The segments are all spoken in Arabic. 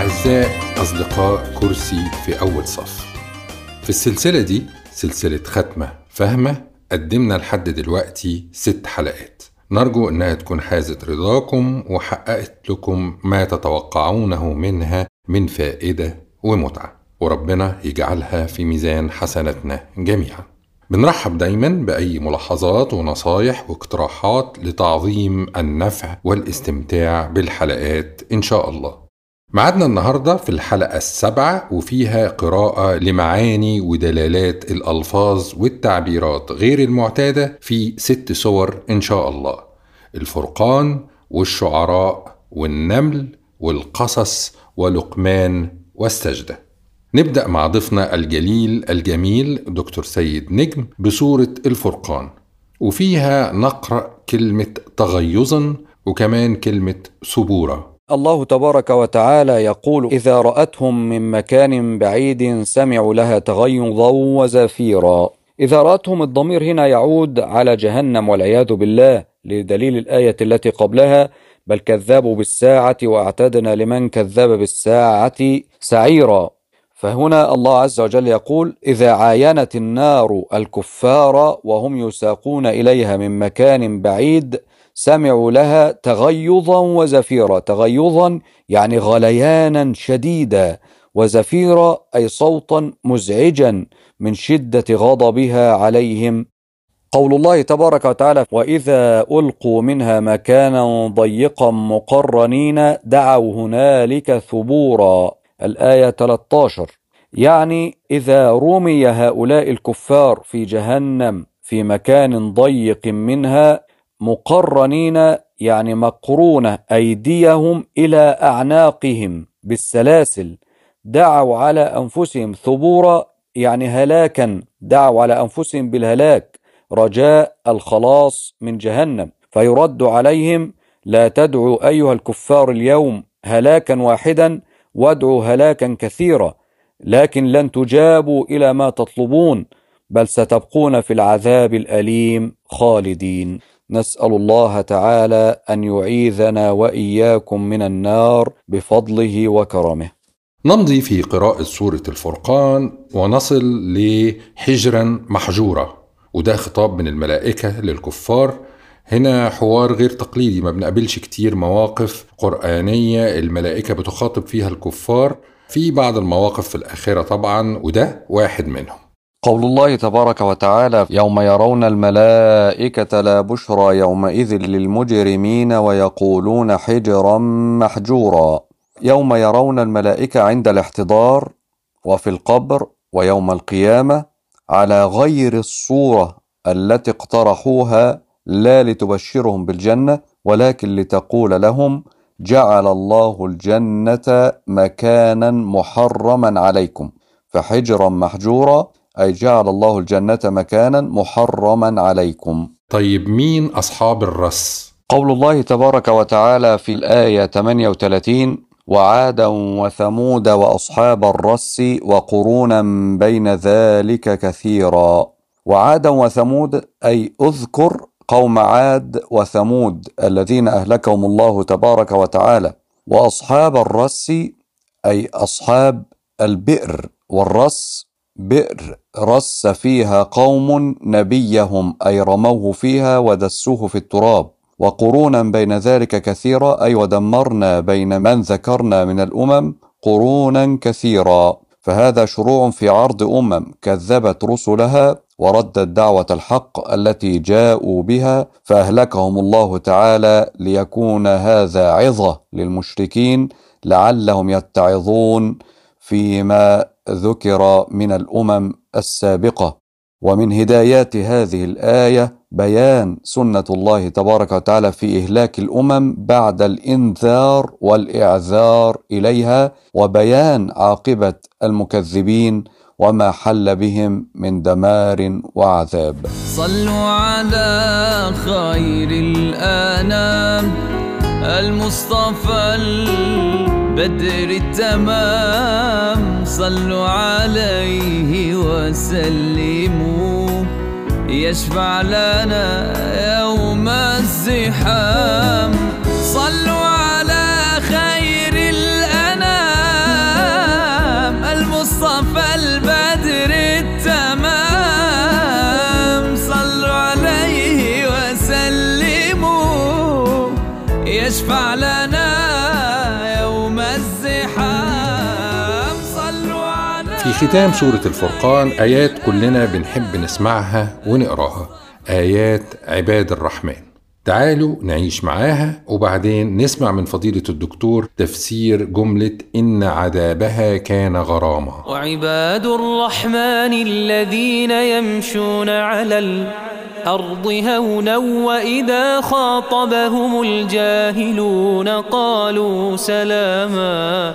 أعزاء أصدقاء كرسي في أول صف. في السلسلة دي سلسلة ختمة فهمة قدمنا لحد دلوقتي ست حلقات. نرجو إنها تكون حازت رضاكم وحققت لكم ما تتوقعونه منها من فائدة ومتعة وربنا يجعلها في ميزان حسناتنا جميعا. بنرحب دايما بأي ملاحظات ونصايح واقتراحات لتعظيم النفع والاستمتاع بالحلقات إن شاء الله. معادنا النهاردة في الحلقة السابعة وفيها قراءة لمعاني ودلالات الألفاظ والتعبيرات غير المعتادة في ست سور إن شاء الله. الفرقان والشعراء والنمل والقصص ولقمان والسجدة. نبدأ مع ضيفنا الجليل الجميل دكتور سيد نجم بسورة الفرقان. وفيها نقرأ كلمة تغيظا وكمان كلمة صبورة الله تبارك وتعالى يقول إذا رأتهم من مكان بعيد سمعوا لها تغيظا وزفيرا. إذا رأتهم الضمير هنا يعود على جهنم والعياذ بالله لدليل الآية التي قبلها بل كذبوا بالساعة وأعتدنا لمن كذب بالساعة سعيرا. فهنا الله عز وجل يقول إذا عاينت النار الكفار وهم يساقون إليها من مكان بعيد سمعوا لها تغيظا وزفيرا. تغيظا يعني غليانا شديدا. وزفيرا أي صوتا مزعجا من شدة غضبها عليهم. قول الله تبارك وتعالى وإذا ألقوا منها مكانا ضيقا مقرنين دعوا هنالك ثبورا الآية 13 يعني إذا رمي هؤلاء الكفار في جهنم في مكان ضيق منها مقرنين يعني مقرونة أيديهم إلى أعناقهم بالسلاسل دعوا على أنفسهم ثبورا يعني هلاكا دعوا على أنفسهم بالهلاك رجاء الخلاص من جهنم. فيرد عليهم لا تدعوا أيها الكفار اليوم هلاكا واحدا وادعوا هلاكا كثيرا لكن لن تجابوا إلى ما تطلبون بل ستبقون في العذاب الأليم خالدين. نسأل الله تعالى أن يعيذنا وإياكم من النار بفضله وكرمه. نمضي في قراءة سورة الفرقان ونصل لحجرا محجورة وده خطاب من الملائكة للكفار. هنا حوار غير تقليدي ما بنقابلش كتير مواقف قرآنية الملائكة بتخاطب فيها الكفار. في بعض المواقف في الآخرة طبعا وده واحد منهم. قول الله تبارك وتعالى يوم يرون الملائكة لا بشرى يومئذ للمجرمين ويقولون حجرا محجورا. يوم يرون الملائكة عند الاحتضار وفي القبر ويوم القيامة على غير الصورة التي اقترحوها لا لتبشرهم بالجنة ولكن لتقول لهم جعل الله الجنة مكانا محرما عليكم فحجرا محجورا أي جعل الله الجنة مكانا محرما عليكم. طيب مين أصحاب الرس؟ قول الله تبارك وتعالى في الآية 38 وعادا وثمود وأصحاب الرس وقرونا بين ذلك كثيرا. وعادا وثمود أي أذكر قوم عاد وثمود الذين أهلكهم الله تبارك وتعالى. وأصحاب الرس أي أصحاب البئر والرس بئر رس فيها قوم نبيهم أي رموه فيها ودسوه في التراب. وقرونا بين ذلك كثيرا أي ودمرنا بين من ذكرنا من الأمم قرونا كثيرا. فهذا شروع في عرض أمم كذبت رسلها وردت دعوة الحق التي جاءوا بها فأهلكهم الله تعالى ليكون هذا عظة للمشركين لعلهم يتعظون فيما ذكر من الأمم السابقة. ومن هدايات هذه الآية بيان سنة الله تبارك وتعالى في إهلاك الأمم بعد الإنذار والإعذار إليها وبيان عاقبة المكذبين وما حل بهم من دمار وعذاب. صلوا على خير الأنام. المصطفى البدر التمام صلوا عليه وسلموا. يشفع لنا يوم الزحام. صلوا في ختام سورة الفرقان آيات كلنا بنحب نسمعها ونقراها. آيات عباد الرحمن. تعالوا نعيش معاها وبعدين نسمع من فضيلة الدكتور تفسير جملة إن عذابها كان غراما. وعباد الرحمن الذين يمشون على الأرض هونا وإذا خاطبهم الجاهلون قالوا سلاما.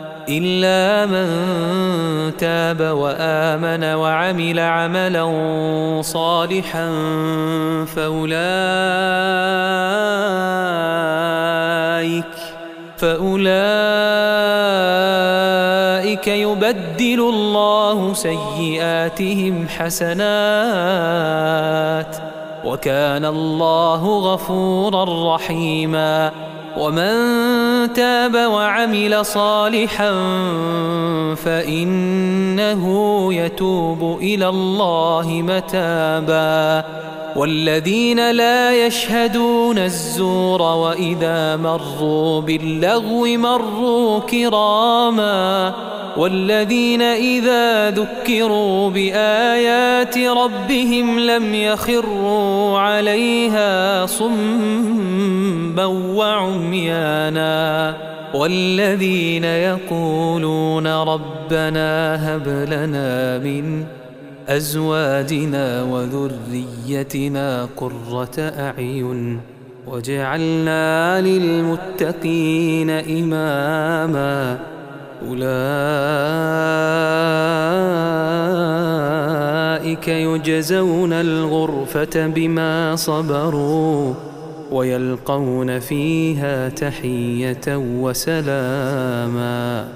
إلا من تاب وآمن وعمل عملا صالحا فأولئك فأولئك يبدل الله سيئاتهم حسنات وكان الله غفورا رحيما ومن تاب وعمل صالحا فإنه يتوب إلى الله متابا. والذين لا يشهدون الزور وإذا مروا باللغو مروا كراما. والذين إذا ذكروا بآيات ربهم لم يخروا عليها صما وعميانا والذين يقولون ربنا هب لنا من أزواجنا وذريتنا قرة أعين وجعلنا للمتقين إماما أولئك يجزون الغرفة بما صبروا ويلقون فيها تحية وسلاما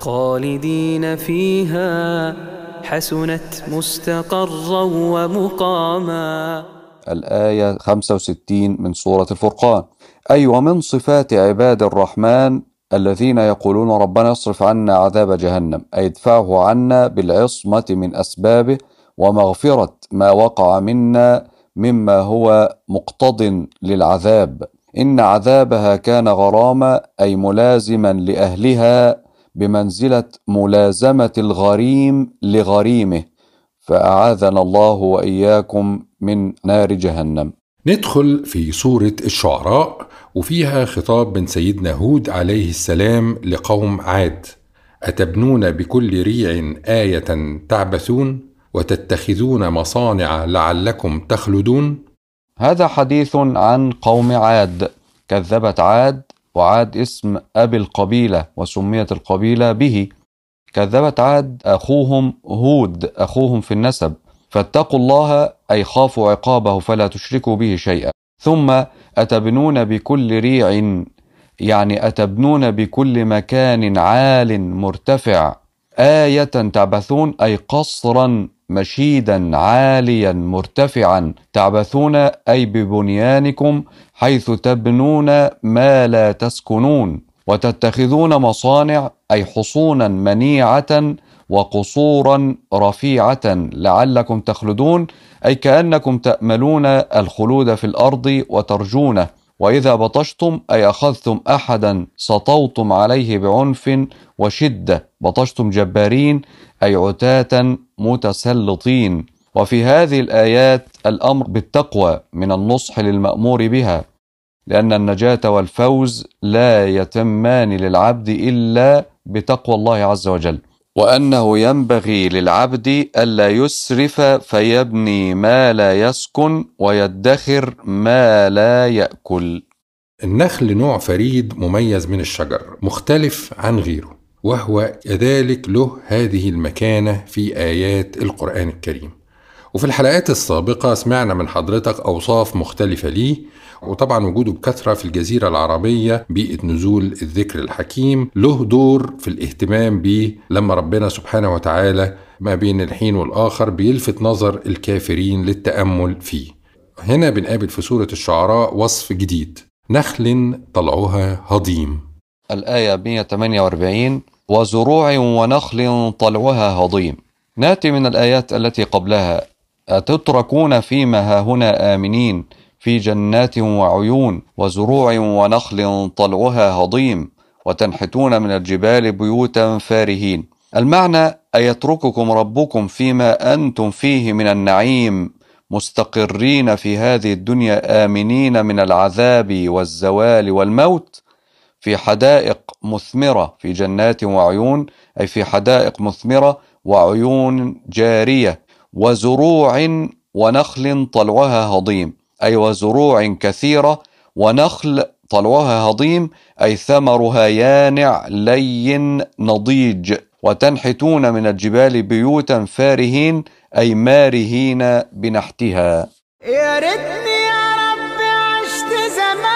خالدين فيها حسنت مستقرا ومقاما. الآية 65 من سورة الفرقان. أي ومن صفات عباد الرحمن الذين يقولون ربنا اصرف عنا عذاب جهنم أي ادفعه عنا بالعصمة من أسبابه ومغفرة ما وقع منا مما هو مقتض للعذاب. إن عذابها كان غراما أي ملازما لأهلها بمنزلة ملازمة الغريم لغريمه فأعاذنا الله وإياكم من نار جهنم. ندخل في سورة الشعراء وفيها خطاب من سيدنا هود عليه السلام لقوم عاد أتبنون بكل ريع آية تعبثون وتتخذون مصانع لعلكم تخلدون؟ هذا حديث عن قوم عاد. كذبت عاد وعاد اسم أبي القبيلة وسميت القبيلة به. كذبت عاد أخوهم هود أخوهم في النسب. فاتقوا الله أي خافوا عقابه فلا تشركوا به شيئا. ثم أتبنون بكل ريع يعني أتبنون بكل مكان عال مرتفع. آية تعبثون أي قصرا مشيدا عاليا مرتفعا. تعبثون أي ببنيانكم حيث تبنون ما لا تسكنون. وتتخذون مصانع أي حصونا منيعة وقصورا رفيعة لعلكم تخلدون أي كأنكم تأملون الخلود في الأرض وترجونه. وإذا بطشتم أي أخذتم أحدا سطوتم عليه بعنف وشدة. بطشتم جبارين أي عتاة متسلطين. وفي هذه الآيات الأمر بالتقوى من النصح للمأمور بها لأن النجاة والفوز لا يتمان للعبد إلا بتقوى الله عز وجل. وأنه ينبغي للعبد ألا يسرف فيبني ما لا يسكن ويدخر ما لا يأكل. النخل نوع فريد مميز من الشجر مختلف عن غيره وهو كذلك له هذه المكانة في آيات القرآن الكريم. وفي الحلقات السابقة سمعنا من حضرتك أوصاف مختلفة ليه وطبعا وجوده بكثرة في الجزيرة العربية بيئة نزول الذكر الحكيم له دور في الاهتمام بيه. لما ربنا سبحانه وتعالى ما بين الحين والآخر بيلفت نظر الكافرين للتأمل فيه. هنا بنقابل في سورة الشعراء وصف جديد. نخل طلعها هضيم. الآية 148 وزروع ونخل طلعها هضيم. نأتي من الآيات التي قبلها. أتتركون فيما هاهنا آمنين؟ في جنات وعيون وزروع ونخل طلعها هضيم وتنحتون من الجبال بيوتا فارهين. المعنى أيترككم ربكم فيما أنتم فيه من النعيم مستقرين في هذه الدنيا آمنين من العذاب والزوال والموت. في حدائق مثمرة في جنات وعيون أي في حدائق مثمرة وعيون جارية وزروع ونخل طلعها هضيم. أي وزروع كثيرة ونخل طلعها هضيم أي ثمرها يانع لين نضيج. وتنحتون من الجبال بيوتا فارهين أي مارهين بنحتها. يا ريتني يا رب عشت زمان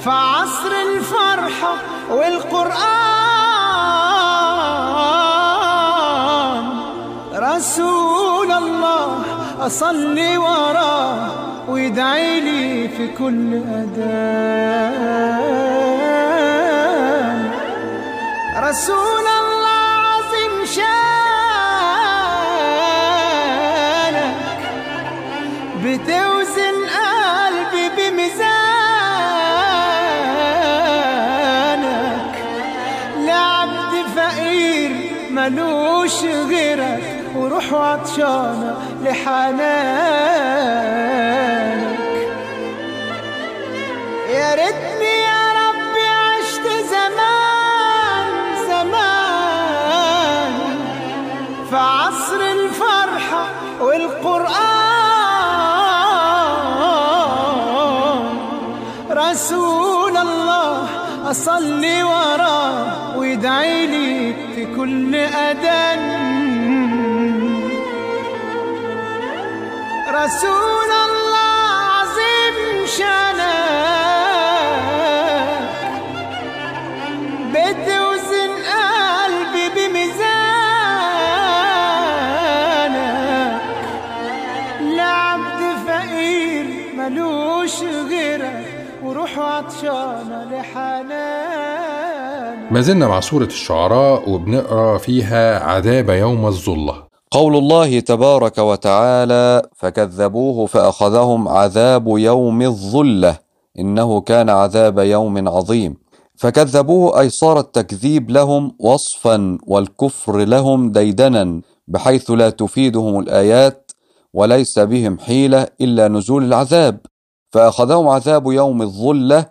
في عصر الفرحة والقرآن أصلي وراه ويدعي لي في كل أذان. رسول الله عظيم شانك بتوزن قلبي بميزانك. لعبد فقير ملوش غيرك. وروح عطشانة لحنانك. يا ريتني يا ربي عشت زمان زمان. في عصر الفرحة والقرآن. رسول الله أصلي وراه ويدعي لي في كل أذان. رسول الله عظيم شانك بتوزن قلبي بميزانك لعبد فقير ملوش غيرك وروح عطشانة لحنانك ما زلنا مع سورة الشعراء وبنقرأ فيها عذاب يوم الظلة. قول الله تبارك وتعالى فكذبوه فأخذهم عذاب يوم الظلة إنه كان عذاب يوم عظيم. فكذبوه أي صار التكذيب لهم وصفا والكفر لهم ديدنا بحيث لا تفيدهم الآيات وليس بهم حيلة إلا نزول العذاب. فأخذهم عذاب يوم الظلة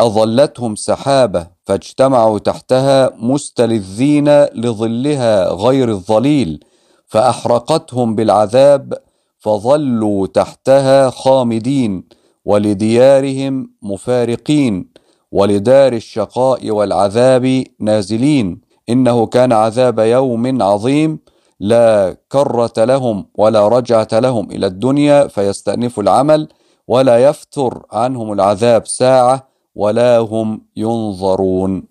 أظلتهم سحابة فاجتمعوا تحتها مستلذين لظلها غير الظليل. فأحرقتهم بالعذاب فظلوا تحتها خامدين ولديارهم مفارقين ولدار الشقاء والعذاب نازلين إنه كان عذاب يوم عظيم لا كرة لهم ولا رجعة لهم إلى الدنيا فيستأنفوا العمل ولا يفتر عنهم العذاب ساعة ولا هم ينظرون.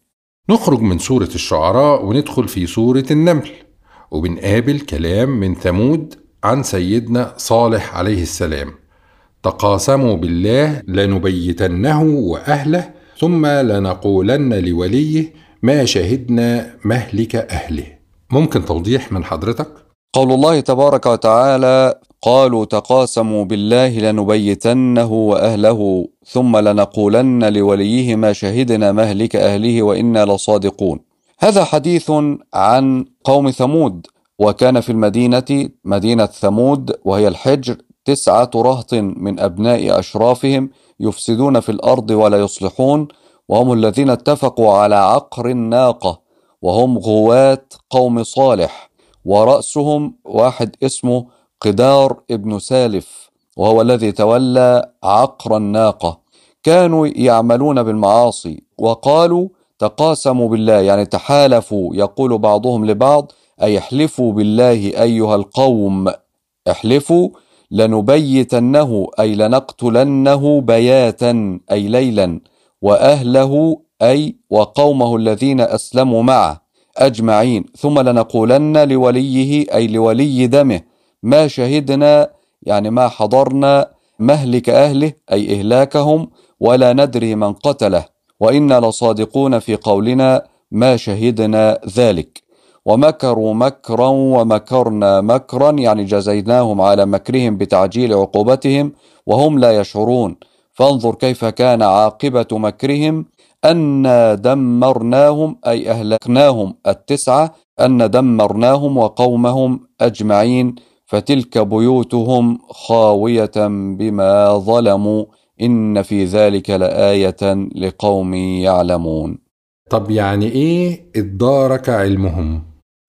نخرج من سورة الشعراء وندخل في سورة النمل. وبنقابل كلام من ثمود عن سيدنا صالح عليه السلام. تقاسموا بالله لنبيتنه وأهله ثم لنقولن لوليه ما شهدنا مهلك أهله. ممكن توضيح من حضرتك؟ قول الله تبارك وتعالى قالوا تقاسموا بالله لنبيتنه وأهله ثم لنقولن لوليه ما شهدنا مهلك أهله وإنا لصادقون. هذا حديث عن قوم ثمود وكان في المدينة مدينة ثمود وهي الحجر تسعة رهط من أبناء أشرافهم يفسدون في الأرض ولا يصلحون وهم الذين اتفقوا على عقر الناقة وهم غواة قوم صالح ورأسهم واحد اسمه قدار ابن سالف وهو الذي تولى عقر الناقة. كانوا يعملون بالمعاصي وقالوا تقاسموا بالله يعني تحالفوا يقول بعضهم لبعض أي احلفوا بالله أيها القوم؟ احلفوا لنبيتنه أي لنقتلنه بياتا أي ليلا وأهله أي وقومه الذين أسلموا معه أجمعين. ثم لنقولن لوليه أي لولي دمه ما شهدنا يعني ما حضرنا مهلك أهله أي إهلاكهم ولا ندري من قتله. وإنا لصادقون في قولنا ما شهدنا ذلك. ومكروا مكرا ومكرنا مكرا يعني جزيناهم على مكرهم بتعجيل عقوبتهم وهم لا يشعرون. فانظر كيف كان عاقبة مكرهم أن دمرناهم أي أهلكناهم التسعة أن دمرناهم وقومهم أجمعين فتلك بيوتهم خاوية بما ظلموا. إن في ذلك لآية لقوم يعلمون طب يعني إيه ادارك علمهم؟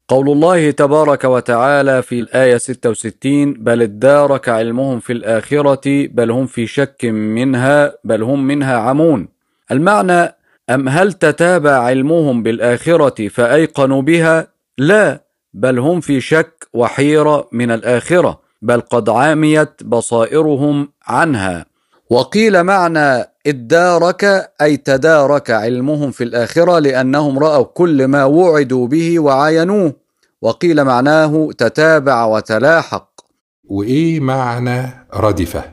قول الله تبارك وتعالى في الآية 66 بل ادارك علمهم في الآخرة بل هم في شك منها بل هم منها عمون المعنى أم هل تتابع علمهم بالآخرة فأيقنوا بها؟ لا بل هم في شك وحيرة من الآخرة بل قد عاميت بصائرهم عنها وقيل معنى ادارك أي تدارك علمهم في الآخرة لأنهم رأوا كل ما وعدوا به وعاينوه وقيل معناه تتابع وتلاحق وإيه معنى ردفة؟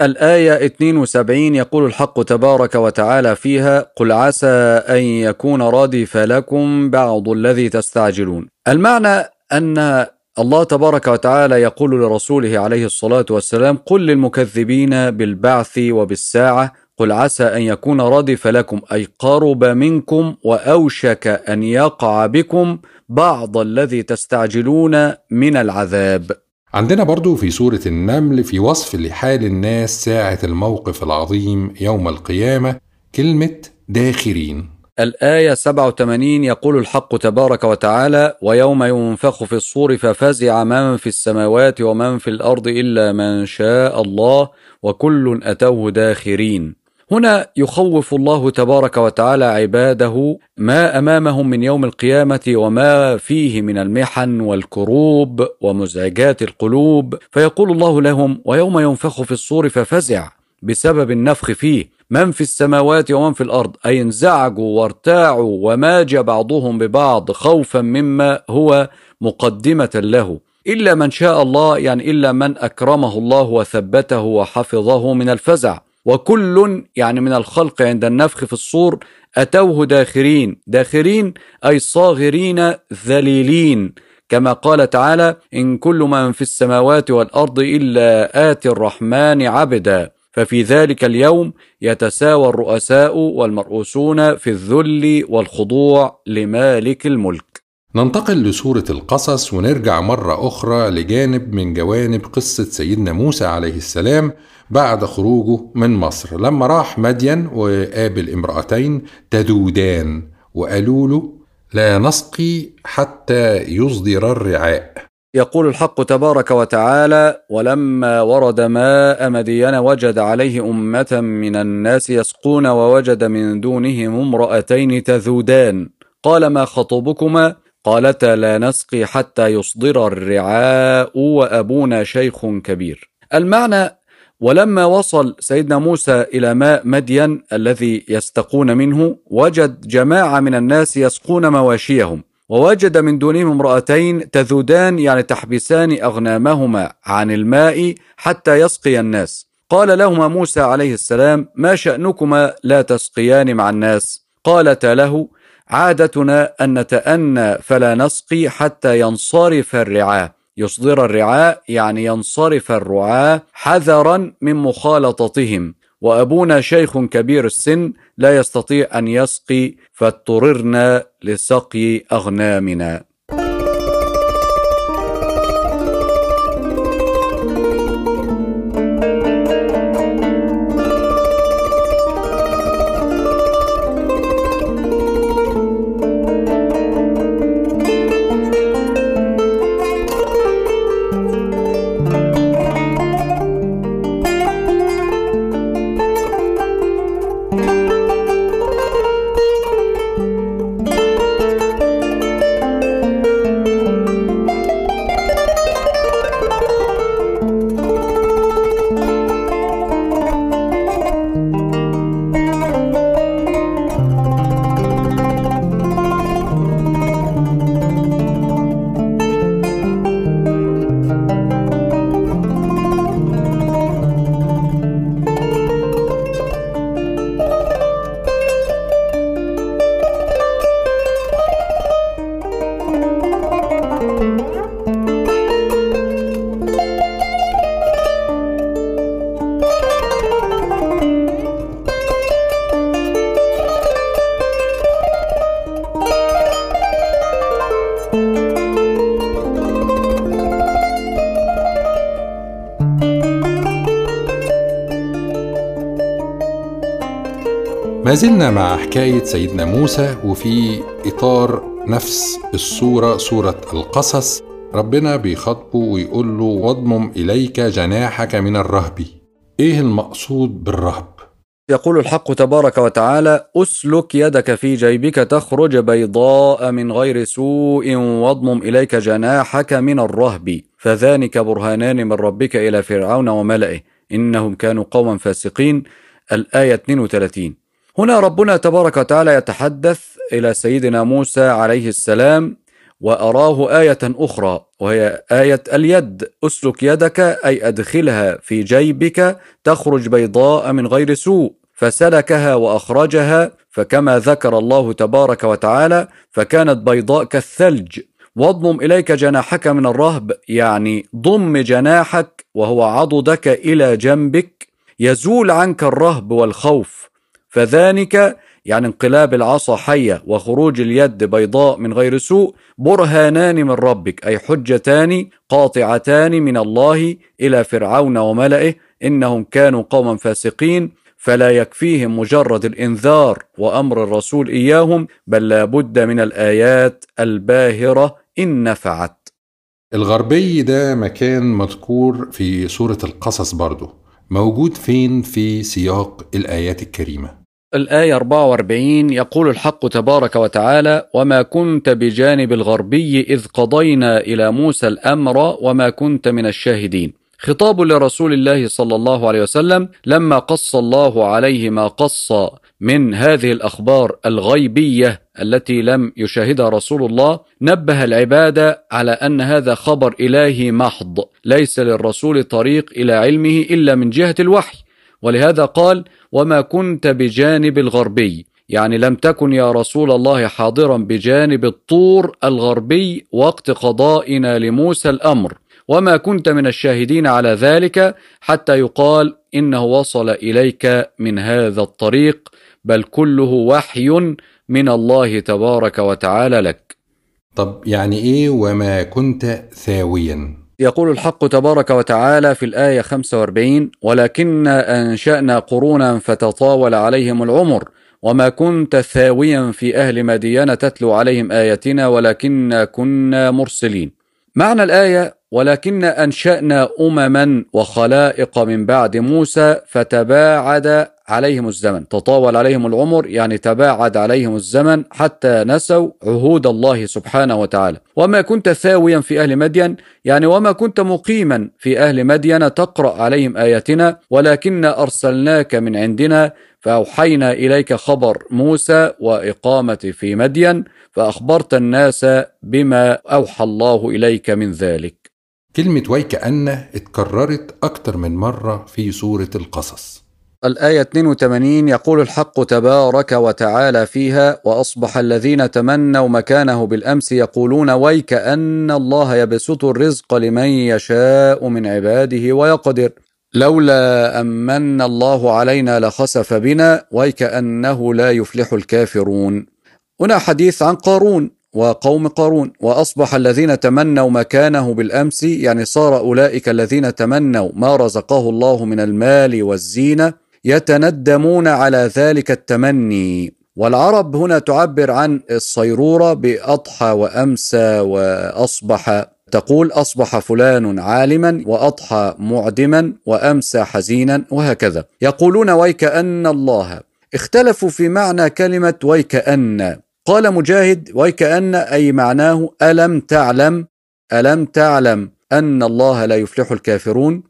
الآية 72 يقول الحق تبارك وتعالى فيها قل عسى أن يكون ردف لكم بعض الذي تستعجلون المعنى أن الله تبارك وتعالى يقول لرسوله عليه الصلاة والسلام قل للمكذبين بالبعث وبالساعة قل عسى أن يكون ردف لكم أي قرب منكم وأوشك أن يقع بكم بعض الذي تستعجلون من العذاب. عندنا برضو في سورة النمل في وصف لحال الناس ساعة الموقف العظيم يوم القيامة كلمة داخرين. الآية 87 يقول الحق تبارك وتعالى ويوم ينفخ في الصور ففزع من في السماوات ومن في الأرض إلا من شاء الله وكل أتوه داخرين. هنا يخوف الله تبارك وتعالى عباده ما أمامهم من يوم القيامة وما فيه من المحن والكروب ومزعجات القلوب فيقول الله لهم ويوم ينفخ في الصور ففزع بسبب النفخ فيه من في السماوات ومن في الأرض أي انزعجوا وارتاعوا وماج بعضهم ببعض خوفا مما هو مقدمة له. إلا من شاء الله يعني إلا من أكرمه الله وثبته وحفظه من الفزع. وكل يعني من الخلق عند النفخ في الصور أتوه داخرين. داخرين أي صاغرين ذليلين. كما قال تعالى إن كل من في السماوات والأرض إلا آتي الرحمن عبدا. ففي ذلك اليوم يتساوى الرؤساء والمرؤوسون في الذل والخضوع لمالك الملك. ننتقل لسورة القصص ونرجع مرة أخرى لجانب من جوانب قصة سيدنا موسى عليه السلام بعد خروجه من مصر. لما راح مدين وقابل امرأتين تذودان وقالوا له لا نسقي حتى يصدر الرعاء. يقول الحق تبارك وتعالى ولما ورد ماء مدين وجد عليه أمة من الناس يسقون ووجد من دونهم امرأتين تذودان قال ما خطبكما؟ قالتا لا نسقي حتى يصدر الرعاء وأبونا شيخ كبير المعنى ولما وصل سيدنا موسى إلى ماء مدين الذي يستقون منه وجد جماعة من الناس يسقون مواشيهم ووجد من دونهم امرأتين تذودان يعني تحبسان أغنامهما عن الماء حتى يسقي الناس. قال لهما موسى عليه السلام ما شأنكما لا تسقيان مع الناس؟ قالتا له عادتنا أن نتأنى فلا نسقي حتى ينصرف الرعاة يصدر الرعاء يعني ينصرف الرعاة حذرا من مخالطتهم. وأبونا شيخ كبير السن لا يستطيع أن يسقي فاضطررنا لسقي أغنامنا. ما زلنا مع حكاية سيدنا موسى وفي إطار نفس الصورة صورة القصص. ربنا بيخاطبه ويقول له واضمم إليك جناحك من الرهب. إيه المقصود بالرهب؟ يقول الحق تبارك وتعالى أسلك يدك في جيبك تخرج بيضاء من غير سوء واضمم إليك جناحك من الرهب. فذلك برهانان من ربك إلى فرعون وملئه. إنهم كانوا قوما فاسقين. الآية 32 هنا ربنا تبارك وتعالى يتحدث إلى سيدنا موسى عليه السلام وأراه آية أخرى وهي آية اليد أسلك يدك أي أدخلها في جيبك تخرج بيضاء من غير سوء فسلكها وأخرجها فكما ذكر الله تبارك وتعالى فكانت بيضاء كالثلج. واضمم إليك جناحك من الرهب يعني ضم جناحك وهو عضدك إلى جنبك يزول عنك الرهب والخوف. فذلك يعني انقلاب العصا حية وخروج اليد بيضاء من غير سوء برهانان من ربك أي حجتان قاطعتان من الله إلى فرعون وملئه إنهم كانوا قوما فاسقين فلا يكفيهم مجرد الإنذار وأمر الرسول إياهم بل لا بد من الآيات الباهرة إن نفعت. الغربي ده مكان مذكور في سورة القصص برضه موجود فين؟ في سياق الآيات الكريمة. الآية 44 يقول الحق تبارك وتعالى: وما كنت بجانب الغربي إذ قضينا إلى موسى الأمر وما كنت من الشاهدين. خطاب لرسول الله صلى الله عليه وسلم لما قص الله عليه ما قص من هذه الأخبار الغيبية التي لم يشاهدها رسول الله نبه العباد على أن هذا خبر إلهي محض ليس للرسول طريق إلى علمه إلا من جهة الوحي ولهذا قال وما كنت بجانب الغربي. يعني لم تكن يا رسول الله حاضرا بجانب الطور الغربي وقت قضائنا لموسى الأمر. وما كنت من الشاهدين على ذلك حتى يقال إنه وصل إليك من هذا الطريق بل كله وحي من الله تبارك وتعالى لك. طب يعني إيه وما كنت ثاويا؟ يقول الحق تبارك وتعالى في الآية 45 ولكن أنشأنا قرونا فتطاول عليهم العمر وما كنت ثاويا في أهل مدين تتلو عليهم آياتنا ولكن كنا مرسلين. معنى الآية ولكن أنشأنا أمما وخلائق من بعد موسى فتباعد عليهم الزمن تطاول عليهم العمر يعني تباعد عليهم الزمن حتى نسوا عهود الله سبحانه وتعالى. وما كنت ثاويا في أهل مدين يعني وما كنت مقيما في أهل مدين تقرأ عليهم آياتنا ولكن أرسلناك من عندنا فأوحينا إليك خبر موسى وإقامة في مدين فأخبرت الناس بما أوحى الله إليك من ذلك. كلمة ويكأن اتكررت أكتر من مرة في سورة القصص. الآية 82 يقول الحق تبارك وتعالى فيها وأصبح الذين تمنوا مكانه بالأمس يقولون ويك أن الله يبسط الرزق لمن يشاء من عباده ويقدر. لولا أمن الله علينا لخسف بنا ويكأنه لا يفلح الكافرون. هنا حديث عن قارون وقوم قارون وأصبح الذين تمنوا مكانه بالأمس يعني صار أولئك الذين تمنوا ما رزقه الله من المال والزينة يتندمون على ذلك التمني. والعرب هنا تعبر عن الصيرورة بأضحى وأمسى وأصبح تقول أصبح فلان عالما وأضحى معدما وأمسى حزينا وهكذا. يقولون ويكأن الله. اختلفوا في معنى كلمة ويكأن قال مجاهد ويكأن أي معناه ألم تعلم؟ ألم تعلم أن الله لا يفلح الكافرون؟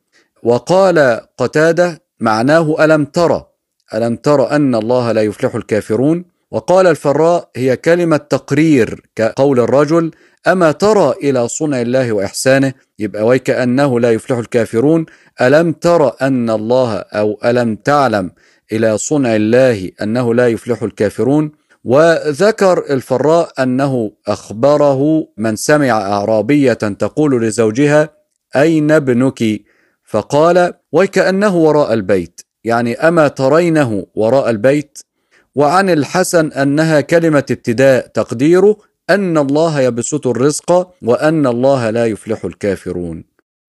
وقال قتادة معناه ألم ترى؟ ألم ترى أن الله لا يفلح الكافرون؟ وقال الفراء هي كلمة تقرير كقول الرجل أما ترى إلى صنع الله وإحسانه؟ يبقى ويكأنه لا يفلح الكافرون. ألم ترى أن الله أو ألم تعلم إلى صنع الله أنه لا يفلح الكافرون؟ وذكر الفراء أنه أخبره من سمع أعرابية تقول لزوجها أين ابنك؟ فقال وكأنه وراء البيت. يعني أما ترينه وراء البيت؟ وعن الحسن أنها كلمة ابتداء تقديره أن الله يبسط الرزق وأن الله لا يفلح الكافرون.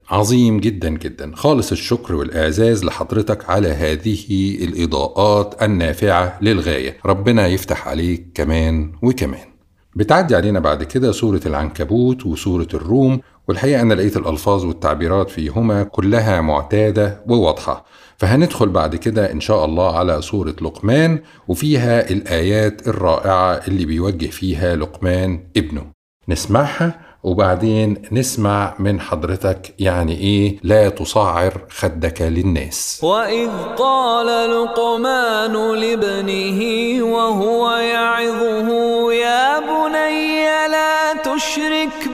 عظيم جدا جدا. خالص الشكر والإعزاز لحضرتك على هذه الإضاءات النافعة للغاية. ربنا يفتح عليك كمان وكمان. بتعدي علينا بعد كده سورة العنكبوت وسورة الروم والحقيقة أنا لقيت الألفاظ والتعبيرات فيهما كلها معتادة وواضحة. فهندخل بعد كده إن شاء الله على سورة لقمان وفيها الآيات الرائعة اللي بيوجه فيها لقمان ابنه. نسمعها وبعدين نسمع من حضرتك يعني إيه لا تصعر خدك للناس. وإذ قال لقمان لابنه وهو يعظه يا بني لا تشرك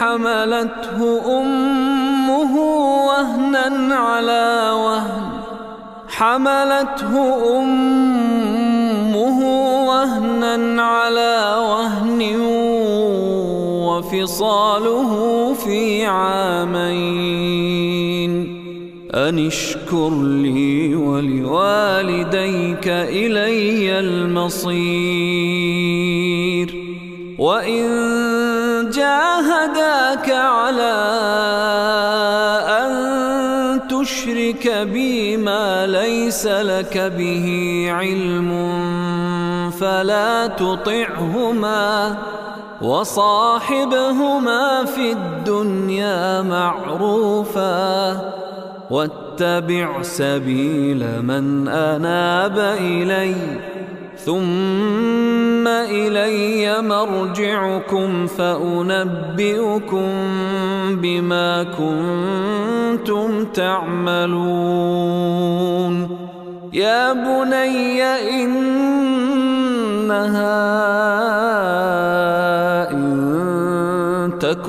حملته أمه وهنا على وهن. حملته أمه وهنا على وهن وفصاله في عامين. أن اشكر لي ولوالديك إلي المصير. وإن على أن تشرك بي ما ليس لك به علم فلا تطعهما وصاحبهما في الدنيا معروفا واتبع سبيل من أناب إلي ثم إلي مرجعكم فأنبئكم بما كنتم تعملون يا بني إنها إن تك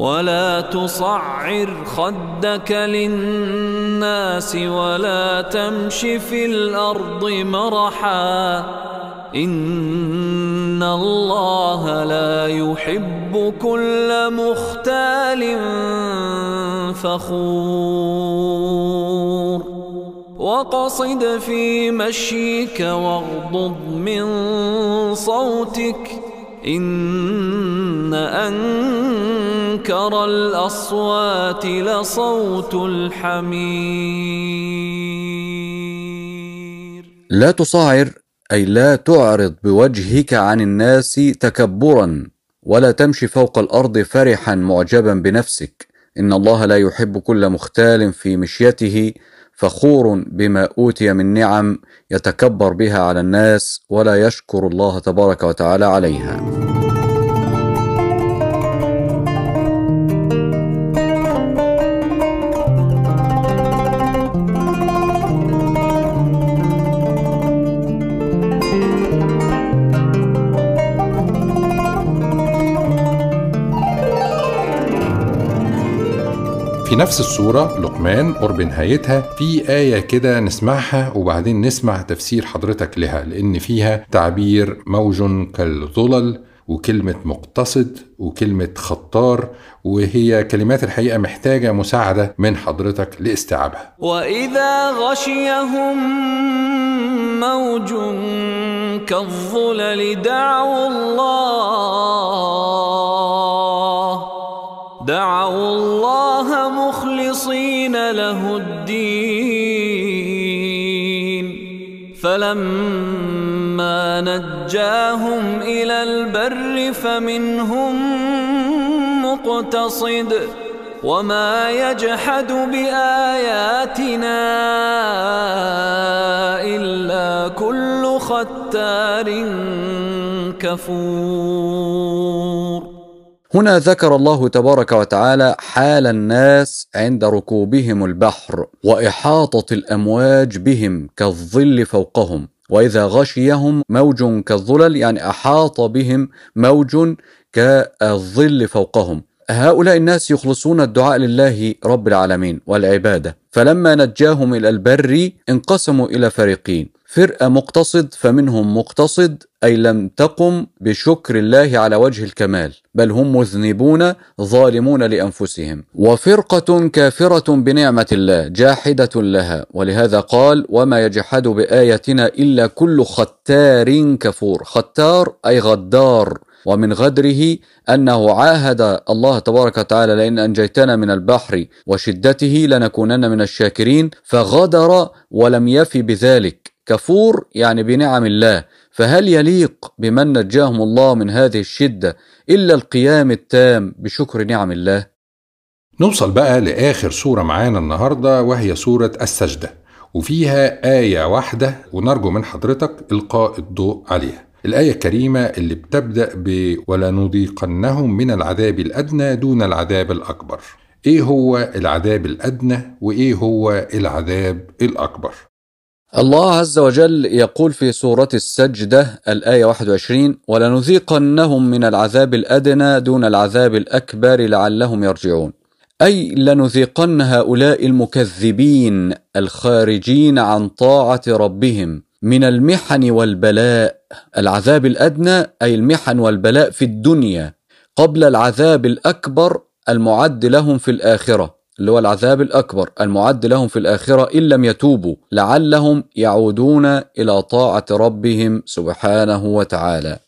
ولا تصعر خدك للناس ولا تمش في الأرض مرحا. إن الله لا يحب كل مختال فخور. وقصد في مشيك واغضض من صوتك إن أنكر الأصوات لصوت الحمير. لا تصاعر أي لا تعرض بوجهك عن الناس تكبرا ولا تمشي فوق الأرض فرحا معجبا بنفسك. إن الله لا يحب كل مختال في مشيته فخور بما أوتي من نعم يتكبر بها على الناس ولا يشكر الله تبارك وتعالى عليها. نفس الصورة لقمان قرب نهايتها في آية كده نسمعها وبعدين نسمع تفسير حضرتك لها لأن فيها تعبير موج كالظلل وكلمة مقتصد وكلمة خطار وهي كلمات الحقيقة محتاجة مساعدة من حضرتك لاستيعابها. وإذا غشيهم موج كالظلل دعوا الله دعوا الله مخلصين له الدين. فلما نجاهم إلى البر فمنهم مقتصد وما يجحد بآياتنا إلا كل ختار كفور. هنا ذكر الله تبارك وتعالى حال الناس عند ركوبهم البحر وإحاطة الأمواج بهم كالظل فوقهم وإذا غشيهم موج كالظلل يعني أحاط بهم موج كالظل فوقهم. هؤلاء الناس يخلصون الدعاء لله رب العالمين والعبادة. فلما نجاهم إلى البر انقسموا إلى فريقين. فرقة مقتصد فمنهم مقتصد أي لم تقم بشكر الله على وجه الكمال بل هم مذنبون ظالمون لأنفسهم. وفرقة كافرة بنعمة الله جاحدة لها. ولهذا قال وما يجحد بآياتنا إلا كل ختار كفور. ختار أي غدار. ومن غدره أنه عاهد الله تبارك وتعالى لئن أنجيتنا من البحر وشدته لنكونن من الشاكرين. فغدر ولم يف بذلك. كفور يعني بنعم الله فهل يليق بمن نجاهم الله من هذه الشدة إلا القيام التام بشكر نعم الله؟ نوصل بقى لآخر سورة معانا النهاردة وهي سورة السجدة وفيها آية واحدة ونرجو من حضرتك إلقاء الضوء عليها. الآية الكريمة اللي بتبدأ ب ولنذيقنهم من العذاب الأدنى دون العذاب الأكبر إيه هو العذاب الأدنى وإيه هو العذاب الأكبر؟ الله عز وجل يقول في سورة السجدة الآية 21 ولنذيقنهم من العذاب الأدنى دون العذاب الأكبر لعلهم يرجعون. أي لنذيقن هؤلاء المكذبين الخارجين عن طاعة ربهم من المحن والبلاء. العذاب الأدنى أي المحن والبلاء في الدنيا قبل العذاب الأكبر المعد لهم في الآخرة. اللي هو العذاب الأكبر المعد لهم في الآخرة إن لم يتوبوا لعلهم يعودون إلى طاعة ربهم سبحانه وتعالى.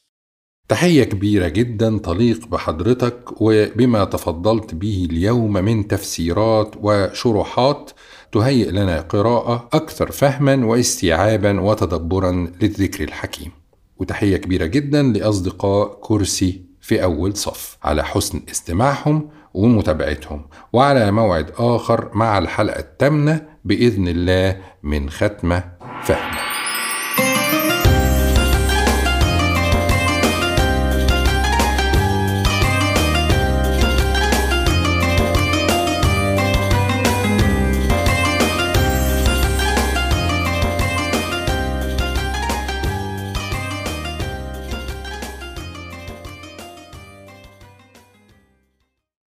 تحية كبيرة جدا تليق بحضرتك وبما تفضلت به اليوم من تفسيرات وشروحات تهيئ لنا قراءة أكثر فهما واستيعابا وتدبرا للذكر الحكيم. وتحية كبيرة جدا لأصدقاء كرسي في أول صف. على حسن استماعهم ومتابعتهم. وعلى موعد آخر مع الحلقة الثامنة بإذن الله من ختمة فهمه